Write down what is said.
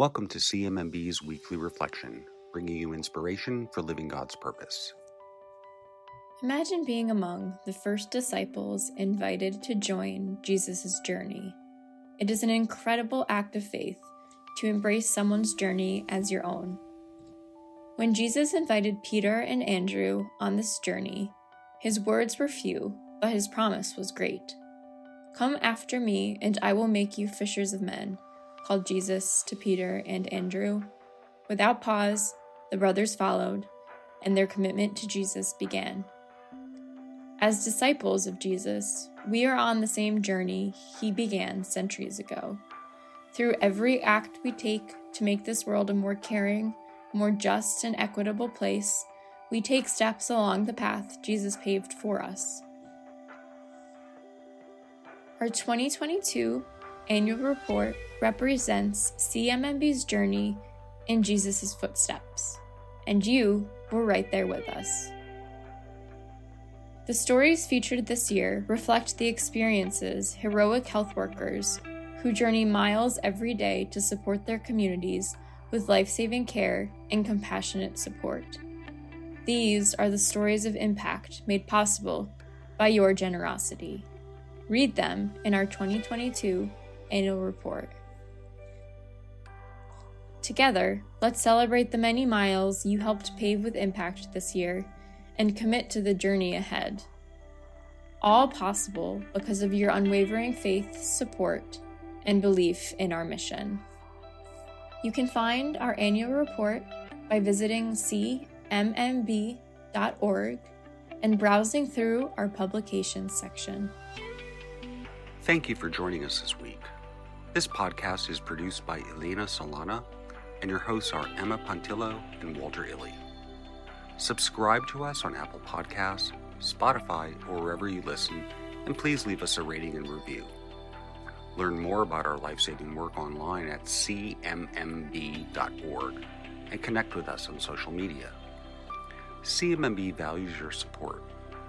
Welcome to CMMB's weekly reflection, bringing you inspiration for living God's purpose. Imagine being among the first disciples invited to join Jesus' journey. It is an incredible act of faith to embrace someone's journey as your own. When Jesus invited Peter and Andrew on this journey, his words were few, but his promise was great. Come after me, and I will make you fishers of men, called Jesus to Peter and Andrew. Without pause, the brothers followed, and their commitment to Jesus began. As disciples of Jesus, we are on the same journey he began centuries ago. Through every act we take to make this world a more caring, more just, and equitable place, we take steps along the path Jesus paved for us. Our 2022 annual report represents CMMB's journey in Jesus' footsteps, and you were right there with us. The stories featured this year reflect the experiences heroic health workers who journey miles every day to support their communities with life saving care and compassionate support. These are the stories of impact made possible by your generosity. Read them in our 2022 annual report. Together, let's celebrate the many miles you helped pave with impact this year and commit to the journey ahead. All possible because of your unwavering faith, support, and belief in our mission. You can find our annual report by visiting cmmb.org and browsing through our publications section. Thank you for joining us this week. This podcast is produced by Elena Solana, and your hosts are Emma Pontillo and Walter Illy. Subscribe to us on Apple Podcasts, Spotify, or wherever you listen, and please leave us a rating and review. Learn more about our life saving work online at cmmb.org and connect with us on social media. CMMB values your support,